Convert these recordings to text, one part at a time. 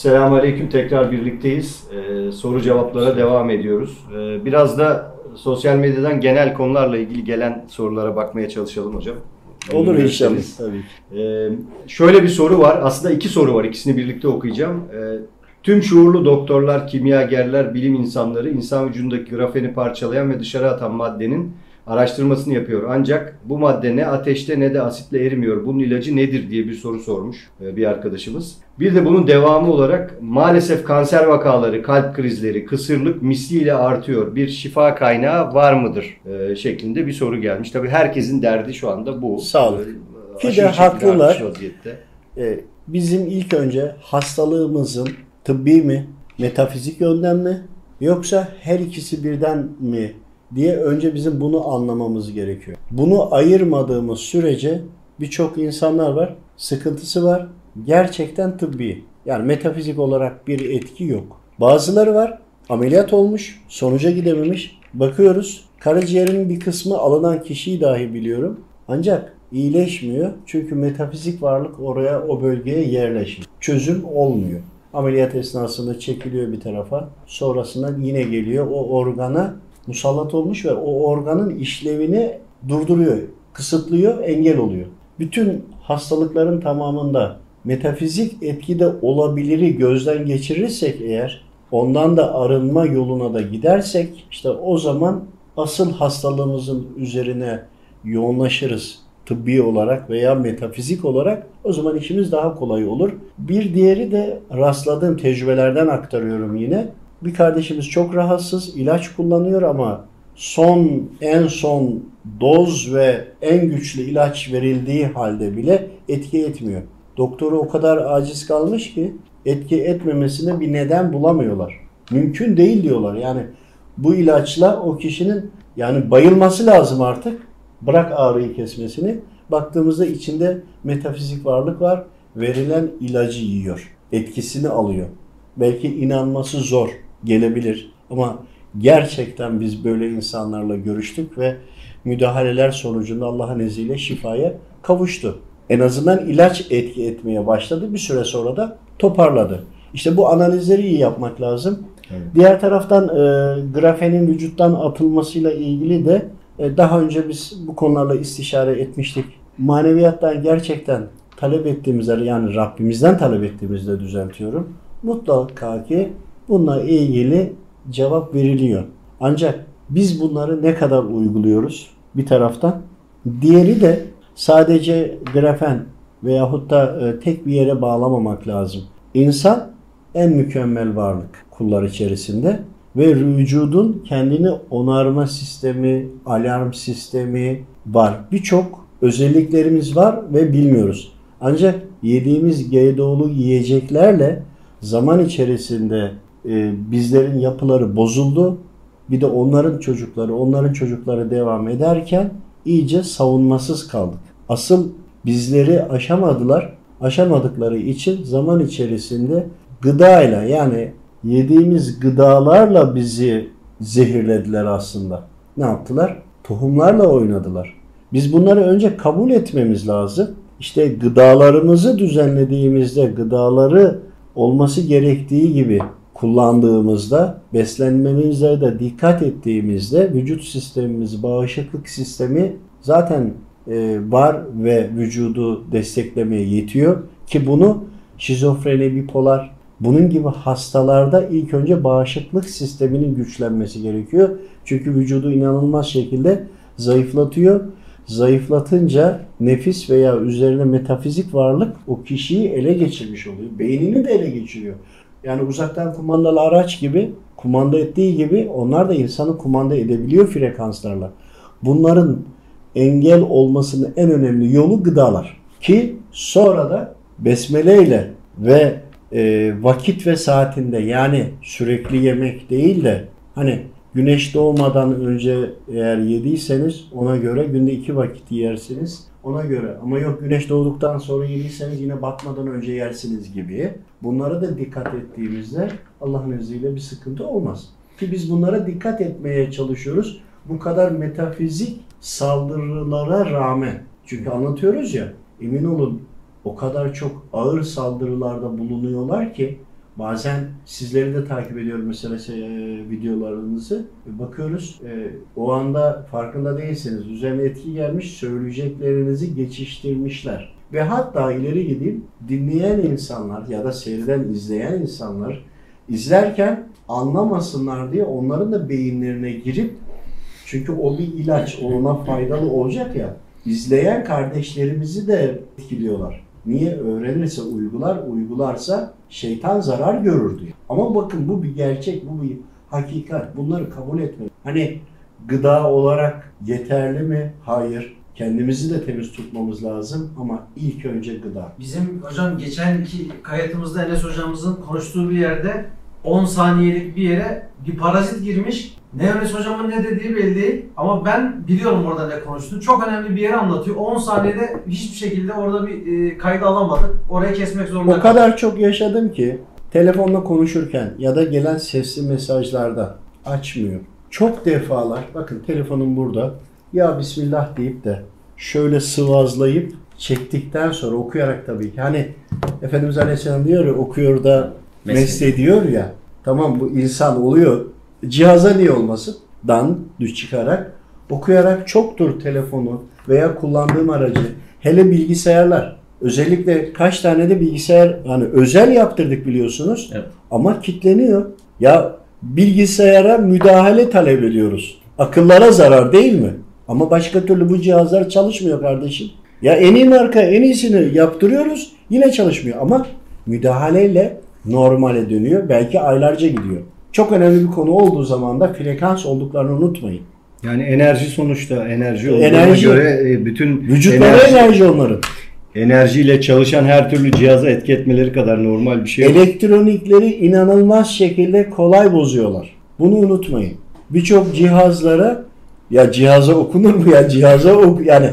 Selamünaleyküm. Tekrar birlikteyiz. Ee, soru cevaplara devam ediyoruz. Ee, biraz da sosyal medyadan genel konularla ilgili gelen sorulara bakmaya çalışalım hocam. Olur inşallah. Tabii. Ee, şöyle bir soru var. Aslında iki soru var. İkisini birlikte okuyacağım. Ee, tüm şuurlu doktorlar, kimyagerler, bilim insanları insan vücudundaki grafeni parçalayan ve dışarı atan maddenin araştırmasını yapıyor. Ancak bu madde ne ateşte ne de asitle erimiyor. Bunun ilacı nedir diye bir soru sormuş e, bir arkadaşımız. Bir de bunun devamı olarak maalesef kanser vakaları, kalp krizleri, kısırlık misliyle artıyor. Bir şifa kaynağı var mıdır? E, şeklinde bir soru gelmiş. Tabii herkesin derdi şu anda bu. Sağlık. E, Ki de haklılar. Ee, bizim ilk önce hastalığımızın tıbbi mi, metafizik yönden mi yoksa her ikisi birden mi diye önce bizim bunu anlamamız gerekiyor. Bunu ayırmadığımız sürece birçok insanlar var, sıkıntısı var. Gerçekten tıbbi. Yani metafizik olarak bir etki yok. Bazıları var, ameliyat olmuş, sonuca gidememiş. Bakıyoruz, karaciğerinin bir kısmı alınan kişiyi dahi biliyorum. Ancak iyileşmiyor. Çünkü metafizik varlık oraya o bölgeye yerleşiyor. Çözüm olmuyor. Ameliyat esnasında çekiliyor bir tarafa. Sonrasında yine geliyor o organa musallat olmuş ve o organın işlevini durduruyor, kısıtlıyor, engel oluyor. Bütün hastalıkların tamamında metafizik etkide olabiliri gözden geçirirsek eğer ondan da arınma yoluna da gidersek işte o zaman asıl hastalığımızın üzerine yoğunlaşırız tıbbi olarak veya metafizik olarak o zaman işimiz daha kolay olur. Bir diğeri de rastladığım tecrübelerden aktarıyorum yine. Bir kardeşimiz çok rahatsız, ilaç kullanıyor ama son en son doz ve en güçlü ilaç verildiği halde bile etki etmiyor. Doktoru o kadar aciz kalmış ki etki etmemesine bir neden bulamıyorlar. Mümkün değil diyorlar. Yani bu ilaçla o kişinin yani bayılması lazım artık. Bırak ağrıyı kesmesini. Baktığımızda içinde metafizik varlık var. Verilen ilacı yiyor. Etkisini alıyor. Belki inanması zor gelebilir ama gerçekten biz böyle insanlarla görüştük ve müdahaleler sonucunda Allah'ın izniyle şifaya kavuştu. En azından ilaç etki etmeye başladı. Bir süre sonra da toparladı. İşte bu analizleri iyi yapmak lazım. Evet. Diğer taraftan e, grafenin vücuttan atılmasıyla ilgili de e, daha önce biz bu konularla istişare etmiştik. Maneviyattan gerçekten talep ettiğimizde yani Rabbimizden talep ettiğimizde düzeltiyorum. Mutlaka ki bununla ilgili cevap veriliyor. Ancak biz bunları ne kadar uyguluyoruz bir taraftan. Diğeri de sadece grafen veyahut da e, tek bir yere bağlamamak lazım. İnsan en mükemmel varlık kullar içerisinde ve vücudun kendini onarma sistemi, alarm sistemi var. Birçok özelliklerimiz var ve bilmiyoruz. Ancak yediğimiz GDO'lu yiyeceklerle zaman içerisinde e, bizlerin yapıları bozuldu. Bir de onların çocukları, onların çocukları devam ederken iyice savunmasız kaldık. Asıl bizleri aşamadılar. Aşamadıkları için zaman içerisinde gıdayla yani yediğimiz gıdalarla bizi zehirlediler aslında. Ne yaptılar? Tohumlarla oynadılar. Biz bunları önce kabul etmemiz lazım. İşte gıdalarımızı düzenlediğimizde, gıdaları olması gerektiği gibi kullandığımızda, beslenmemize de dikkat ettiğimizde vücut sistemimiz, bağışıklık sistemi zaten e, var ve vücudu desteklemeye yetiyor ki bunu şizofreni, bipolar bunun gibi hastalarda ilk önce bağışıklık sisteminin güçlenmesi gerekiyor. Çünkü vücudu inanılmaz şekilde zayıflatıyor. Zayıflatınca nefis veya üzerine metafizik varlık o kişiyi ele geçirmiş oluyor. Beynini de ele geçiriyor. Yani uzaktan kumandalı araç gibi kumanda ettiği gibi onlar da insanı kumanda edebiliyor frekanslarla. Bunların engel olmasının en önemli yolu gıdalar. Ki sonra da besmele ile ve e, vakit ve saatinde yani sürekli yemek değil de hani güneş doğmadan önce eğer yediyseniz ona göre günde iki vakit yersiniz ona göre. Ama yok güneş doğduktan sonra yediyseniz yine batmadan önce yersiniz gibi. Bunlara da dikkat ettiğimizde Allah'ın izniyle bir sıkıntı olmaz. Ki biz bunlara dikkat etmeye çalışıyoruz. Bu kadar metafizik saldırılara rağmen. Çünkü anlatıyoruz ya emin olun o kadar çok ağır saldırılarda bulunuyorlar ki Bazen sizleri de takip ediyorum mesela şey, e, videolarınızı. E, Bakıyoruz e, o anda farkında değilsiniz. Üzerine etki gelmiş söyleyeceklerinizi geçiştirmişler. Ve hatta ileri gideyim dinleyen insanlar ya da seyreden izleyen insanlar izlerken anlamasınlar diye onların da beyinlerine girip çünkü o bir ilaç ona faydalı olacak ya izleyen kardeşlerimizi de etkiliyorlar. Niye? Öğrenirse uygular, uygularsa şeytan zarar görür diyor. Ama bakın bu bir gerçek, bu bir hakikat. Bunları kabul etmeyin. Hani gıda olarak yeterli mi? Hayır. Kendimizi de temiz tutmamız lazım ama ilk önce gıda. Bizim hocam geçenki kayıtımızda Enes hocamızın konuştuğu bir yerde 10 saniyelik bir yere bir parazit girmiş. Ne Enes hocamın ne dediği belli değil ama ben biliyorum orada ne konuştuğunu. Çok önemli bir yeri anlatıyor. 10 saniyede hiçbir şekilde orada bir e, kaydı alamadık. Orayı kesmek zorunda O kadar çok yaşadım ki telefonla konuşurken ya da gelen sesli mesajlarda açmıyor. Çok defalar bakın telefonum burada ya Bismillah deyip de şöyle sıvazlayıp çektikten sonra okuyarak tabii ki. Hani Efendimiz Aleyhisselam diyor ya okuyor da meslediyor ya tamam bu insan oluyor. Cihaza niye olmasın? Dan düş çıkarak okuyarak çoktur telefonu veya kullandığım aracı. Hele bilgisayarlar. Özellikle kaç tane de bilgisayar hani özel yaptırdık biliyorsunuz. Evet. ama kitleniyor ya bilgisayara müdahale talep ediyoruz. Akıllara zarar değil mi ama başka türlü bu cihazlar çalışmıyor kardeşim ya en iyi marka en iyisini yaptırıyoruz yine çalışmıyor ama müdahaleyle normale dönüyor belki aylarca gidiyor çok önemli bir konu olduğu zaman da frekans olduklarını unutmayın. Yani enerji sonuçta enerji olduğuna Enerji. göre e, bütün Vücutları enerji, enerji onların. enerjiyle çalışan her türlü cihaza etki etmeleri kadar normal bir şey yok. Elektronikleri inanılmaz şekilde kolay bozuyorlar. Bunu unutmayın. Birçok cihazlara ya cihaza okunur mu ya cihaza ok yani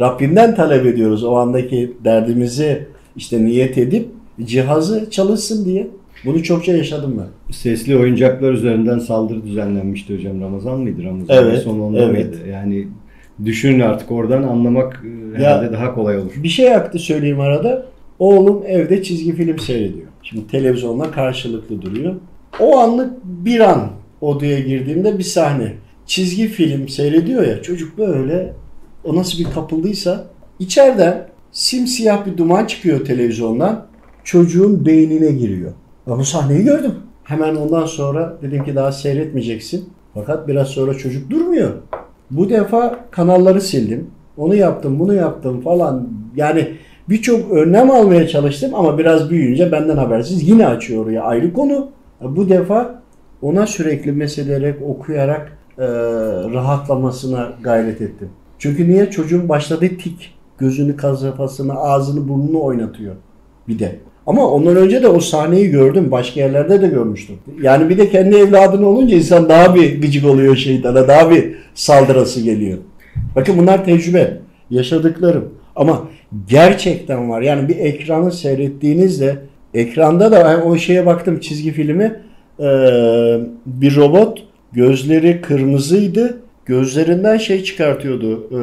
Rabbinden talep ediyoruz o andaki derdimizi işte niyet edip cihazı çalışsın diye. Bunu çokça yaşadım ben. Sesli oyuncaklar üzerinden saldırı düzenlenmişti hocam. Ramazan mıydı? Ramazan Evet, son onda evet. mıydı? Yani düşünün artık oradan anlamak e, herhalde daha kolay olur. Bir şey aktı söyleyeyim arada. Oğlum evde çizgi film seyrediyor. Şimdi televizyonla karşılıklı duruyor. O anlık bir an odaya girdiğimde bir sahne. Çizgi film seyrediyor ya çocuk böyle o nasıl bir kapıldıysa içeriden simsiyah bir duman çıkıyor televizyondan. Çocuğun beynine giriyor. Ben bu sahneyi gördüm. Hemen ondan sonra dedim ki daha seyretmeyeceksin. Fakat biraz sonra çocuk durmuyor. Bu defa kanalları sildim. Onu yaptım, bunu yaptım falan. Yani birçok önlem almaya çalıştım ama biraz büyüyünce benden habersiz yine açıyor oraya ayrı konu. Bu defa ona sürekli meselelere okuyarak e, rahatlamasına gayret ettim. Çünkü niye? Çocuğun başladığı tik. Gözünü kafasını, ağzını, burnunu oynatıyor bir de. Ama ondan önce de o sahneyi gördüm. Başka yerlerde de görmüştüm. Yani bir de kendi evladın olunca insan daha bir gıcık oluyor şeytana. Daha bir saldırası geliyor. Bakın bunlar tecrübe. Yaşadıklarım. Ama gerçekten var. Yani bir ekranı seyrettiğinizde ekranda da ben o şeye baktım çizgi filmi. Ee, bir robot gözleri kırmızıydı. Gözlerinden şey çıkartıyordu. E,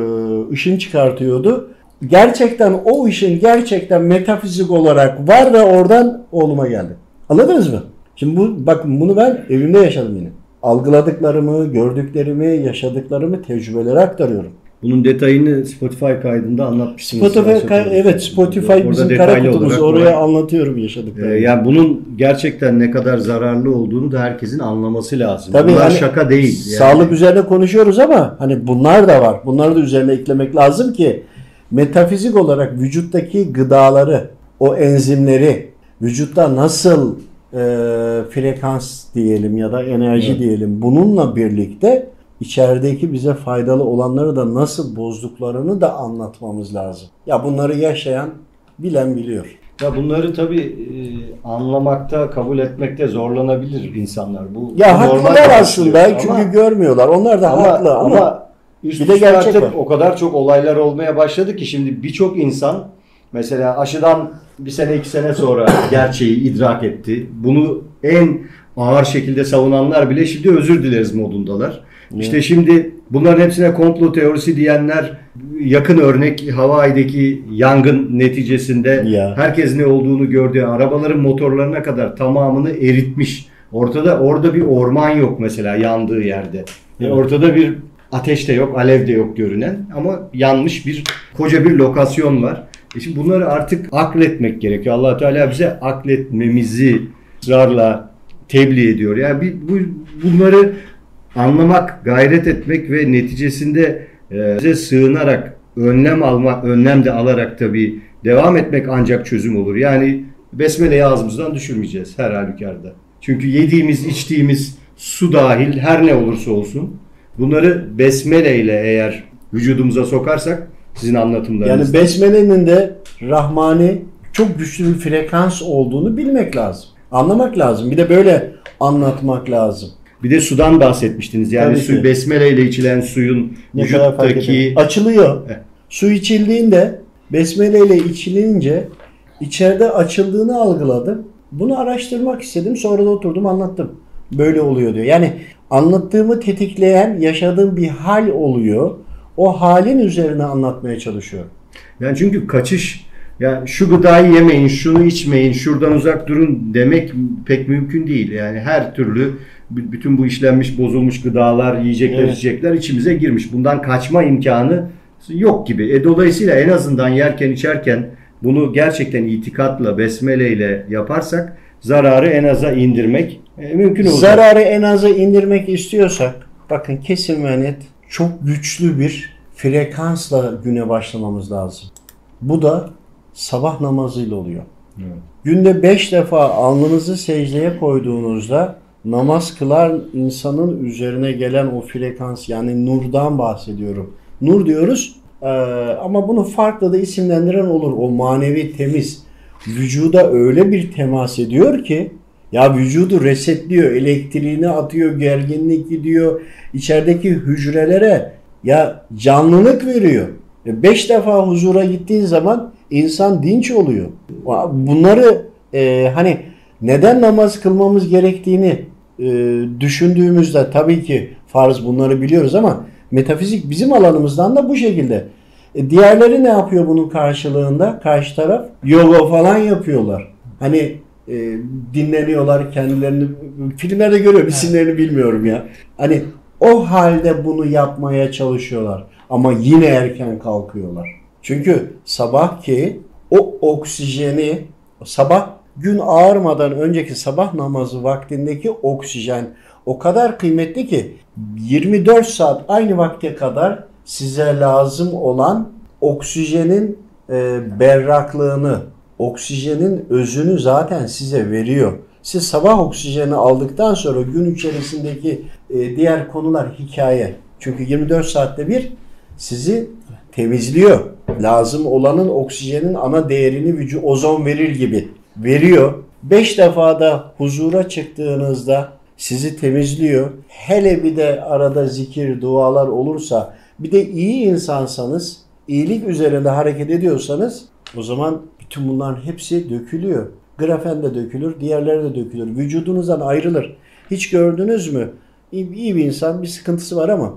ışın çıkartıyordu. Gerçekten o ışın gerçekten metafizik olarak var ve oradan oğluma geldi. Anladınız mı? Şimdi bu bakın bunu ben evimde yaşadım yine. Algıladıklarımı, gördüklerimi, yaşadıklarımı tecrübelere aktarıyorum. Bunun detayını Spotify kaydında anlatmışsınız. Spotify, sonra. evet Spotify Orada bizim kara kutumuz. Oraya var. anlatıyorum Ee, yaşadıklarımı. yani bunun gerçekten ne kadar zararlı olduğunu da herkesin anlaması lazım. Tabii Bunlar yani şaka değil. Yani. Sağlık üzerine konuşuyoruz ama hani bunlar da var. Bunları da üzerine eklemek lazım ki metafizik olarak vücuttaki gıdaları, o enzimleri vücutta nasıl e, frekans diyelim ya da enerji Evet. diyelim bununla birlikte içerideki bize faydalı olanları da nasıl bozduklarını da anlatmamız lazım. Ya bunları yaşayan bilen biliyor. Ya bunları tabii e, anlamakta, kabul etmekte zorlanabilir insanlar. Bu Ya haklılar karşılıyor. aslında Ama- çünkü görmüyorlar. Onlar da ama, haklı ama, ama üst bir de gerçek artık var. o kadar çok olaylar olmaya başladı ki şimdi birçok insan mesela aşıdan bir sene iki sene sonra gerçeği idrak etti. Bunu en ağır şekilde savunanlar bile şimdi özür dileriz modundalar. İşte şimdi bunların hepsine komplo teorisi diyenler yakın örnek Hawaii'deki yangın neticesinde Ya. herkes ne olduğunu gördüğü arabaların motorlarına kadar tamamını eritmiş. Ortada orada bir orman yok mesela yandığı yerde. Yani Evet. ortada bir ateş de yok, alev de yok görünen ama yanmış bir koca bir lokasyon var. E şimdi bunları artık akletmek gerekiyor. Allah Teala bize akletmemizi ısrarla tebliğ ediyor. Yani bir, bu, bunları anlamak, gayret etmek ve neticesinde e, sığınarak önlem almak, önlem de alarak tabii devam etmek ancak çözüm olur. Yani besmeleyi ağzımızdan düşürmeyeceğiz her halükarda. Çünkü yediğimiz, içtiğimiz su dahil her ne olursa olsun bunları besmele ile eğer vücudumuza sokarsak sizin Yani anlatımlarınızda besmelenin de Rahmani çok güçlü bir frekans olduğunu bilmek lazım. Anlamak lazım. Bir de böyle anlatmak lazım. Bir de sudan bahsetmiştiniz. Yani Tabii su ki. besmele ile içilen suyun Ne kadar fark vücuttaki. Açılıyor. Su içildiğinde besmele ile içilince içeride açıldığını algıladım. Bunu araştırmak istedim. Sonra da oturdum anlattım. Böyle oluyor diyor. Yani anlattığımı tetikleyen yaşadığım bir hal oluyor. O halin üzerine anlatmaya çalışıyor. Yani çünkü kaçış yani şu gıdayı yemeyin, şunu içmeyin, şuradan uzak durun demek pek mümkün değil. Yani her türlü bütün bu işlenmiş, bozulmuş gıdalar, yiyecekler, Evet. içecekler içimize girmiş. Bundan kaçma imkanı yok gibi. E dolayısıyla en azından yerken içerken bunu gerçekten itikatla, besmeleyle yaparsak zararı en aza indirmek e, mümkün olacak. Zararı en aza indirmek istiyorsak bakın kesin ve net çok güçlü bir frekansla güne başlamamız lazım. Bu da sabah namazıyla oluyor. Evet. Günde 5 defa alnınızı secdeye koyduğunuzda namaz kılan insanın üzerine gelen o frekans yani nurdan bahsediyorum. Nur diyoruz eee, ama bunu farklı da isimlendiren olur. O manevi temiz vücuda öyle bir temas ediyor ki ya vücudu resetliyor, elektriğini atıyor, gerginlik gidiyor. içerideki hücrelere ya canlılık veriyor. 5 defa huzura gittiğin zaman insan dinç oluyor. Bunları e, hani neden namaz kılmamız gerektiğini e, düşündüğümüzde tabii ki farz bunları biliyoruz ama metafizik bizim alanımızdan da bu şekilde. E, diğerleri ne yapıyor bunun karşılığında? Karşı taraf yoga falan yapıyorlar. Hani e, dinleniyorlar kendilerini filmlerde görüyorum isimlerini bilmiyorum ya. Hani o halde bunu yapmaya çalışıyorlar ama yine erken kalkıyorlar. Çünkü sabahki o oksijeni sabah gün ağarmadan önceki sabah namazı vaktindeki oksijen o kadar kıymetli ki 24 saat aynı vakte kadar size lazım olan oksijenin e, berraklığını, oksijenin özünü zaten size veriyor. Siz sabah oksijeni aldıktan sonra gün içerisindeki e, diğer konular hikaye. Çünkü 24 saatte bir sizi temizliyor. Lazım olanın oksijenin ana değerini vücu ozon verir gibi veriyor. 5 defada huzura çıktığınızda sizi temizliyor. Hele bir de arada zikir, dualar olursa bir de iyi insansanız, iyilik üzerinde hareket ediyorsanız o zaman bütün bunların hepsi dökülüyor. Grafen de dökülür, diğerleri de dökülür. Vücudunuzdan ayrılır. Hiç gördünüz mü? İyi bir insan bir sıkıntısı var ama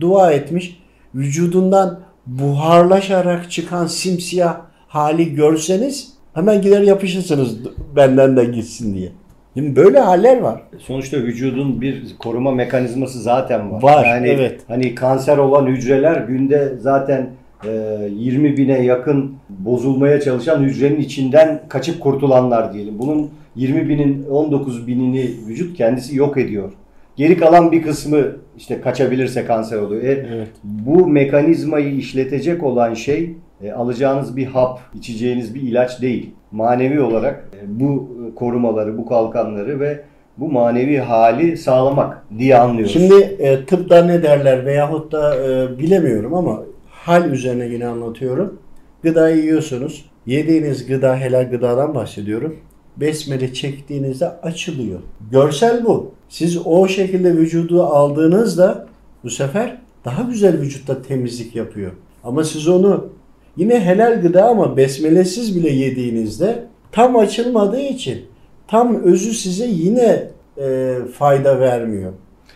dua etmiş. Vücudundan buharlaşarak çıkan simsiyah hali görseniz hemen gider yapışırsınız benden de gitsin diye. Şimdi böyle haller var. Sonuçta vücudun bir koruma mekanizması zaten var. Var, Yani evet. hani kanser olan hücreler günde zaten e, 20 bine yakın bozulmaya çalışan hücrenin içinden kaçıp kurtulanlar diyelim. Bunun 20 binin 19 binini vücut kendisi yok ediyor. Geri kalan bir kısmı işte kaçabilirse kanser oluyor. E, Evet. bu mekanizmayı işletecek olan şey e, alacağınız bir hap, içeceğiniz bir ilaç değil. Manevi olarak e, bu korumaları, bu kalkanları ve bu manevi hali sağlamak diye anlıyoruz. Şimdi e, tıpta ne derler veyahut da e, bilemiyorum ama hal üzerine yine anlatıyorum. Gıdayı yiyorsunuz. Yediğiniz gıda helal gıdadan bahsediyorum. Besmele çektiğinizde açılıyor. Görsel bu. Siz o şekilde vücudu aldığınızda bu sefer daha güzel vücutta temizlik yapıyor. Ama siz onu yine helal gıda ama besmelesiz bile yediğinizde tam açılmadığı için tam özü size yine e, fayda vermiyor.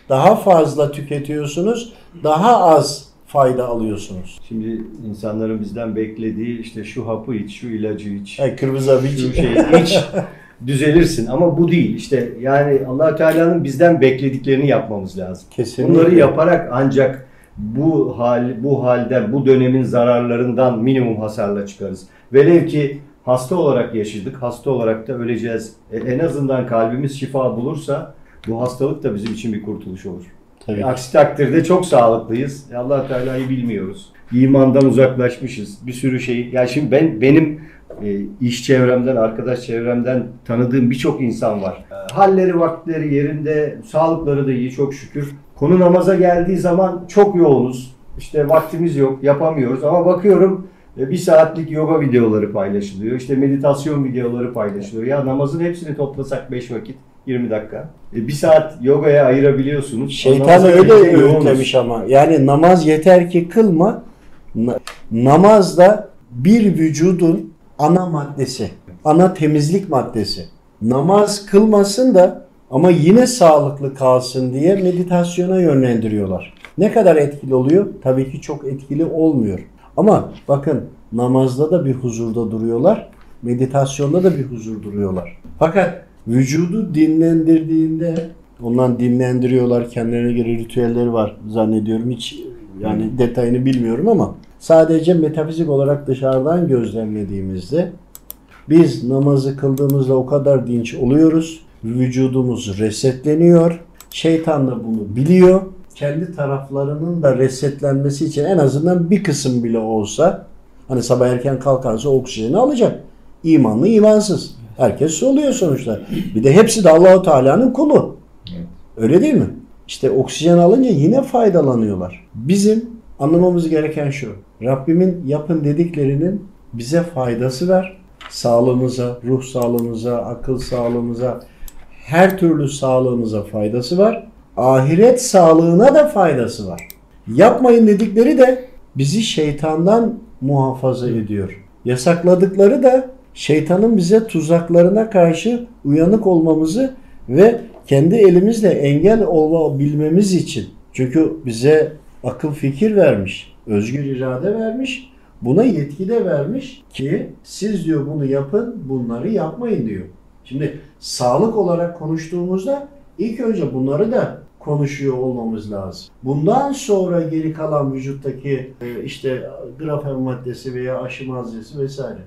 daha fazla tüketiyorsunuz, daha az fayda alıyorsunuz. Şimdi insanların bizden beklediği işte şu hapı iç, şu ilacı iç, Yani kırmızı şu aviç. şeyi iç düzelirsin. Ama bu değil. İşte yani allah Teala'nın bizden beklediklerini yapmamız lazım. Kesinlikle. Bunları yaparak ancak bu hal bu halde bu dönemin zararlarından minimum hasarla çıkarız. Velev ki hasta olarak yaşadık, hasta olarak da öleceğiz. E, en azından kalbimiz şifa bulursa bu hastalık da bizim için bir kurtuluş olur. Tabii. Aksi takdirde çok sağlıklıyız. E, Allah Teala'yı bilmiyoruz. İmandan uzaklaşmışız. Bir sürü şey. Ya şimdi ben benim e, iş çevremden, arkadaş çevremden tanıdığım birçok insan var. E, halleri, vakitleri yerinde, sağlıkları da iyi çok şükür. Konu namaza geldiği zaman çok yoğunuz. İşte vaktimiz yok, yapamıyoruz ama bakıyorum e, bir saatlik yoga videoları paylaşılıyor. İşte meditasyon videoları paylaşılıyor. Ya namazın hepsini toplasak 5 vakit 20 dakika. E, bir saat yogaya ayırabiliyorsunuz. Şeytan öyle öğütlemiş ama. Yani namaz yeter ki kılma. Na- namaz da bir vücudun ana maddesi. Ana temizlik maddesi. Namaz kılmasın da ama yine sağlıklı kalsın diye meditasyona yönlendiriyorlar. Ne kadar etkili oluyor? Tabii ki çok etkili olmuyor. Ama bakın namazda da bir huzurda duruyorlar. Meditasyonda da bir huzur duruyorlar. Fakat vücudu dinlendirdiğinde ondan dinlendiriyorlar. Kendilerine göre ritüelleri var zannediyorum. Hiç yani detayını bilmiyorum ama sadece metafizik olarak dışarıdan gözlemlediğimizde biz namazı kıldığımızda o kadar dinç oluyoruz. Vücudumuz resetleniyor. Şeytan da bunu biliyor. Kendi taraflarının da resetlenmesi için en azından bir kısım bile olsa hani sabah erken kalkarsa oksijeni alacak. İmanlı imansız. Herkes soluyor sonuçta. Bir de hepsi de Allahu Teala'nın kulu. Öyle değil mi? İşte oksijen alınca yine faydalanıyorlar. Bizim anlamamız gereken şu. Rabbimin yapın dediklerinin bize faydası var. Sağlığımıza, ruh sağlığımıza, akıl sağlığımıza, her türlü sağlığımıza faydası var. Ahiret sağlığına da faydası var. Yapmayın dedikleri de bizi şeytandan muhafaza ediyor. Yasakladıkları da şeytanın bize tuzaklarına karşı uyanık olmamızı ve kendi elimizle engel olabilmemiz için. Çünkü bize akıl fikir vermiş, özgür irade vermiş, buna yetki de vermiş ki siz diyor bunu yapın, bunları yapmayın diyor. Şimdi sağlık olarak konuştuğumuzda ilk önce bunları da konuşuyor olmamız lazım. Bundan sonra geri kalan vücuttaki e, işte grafen maddesi veya aşı malzemesi vesaire.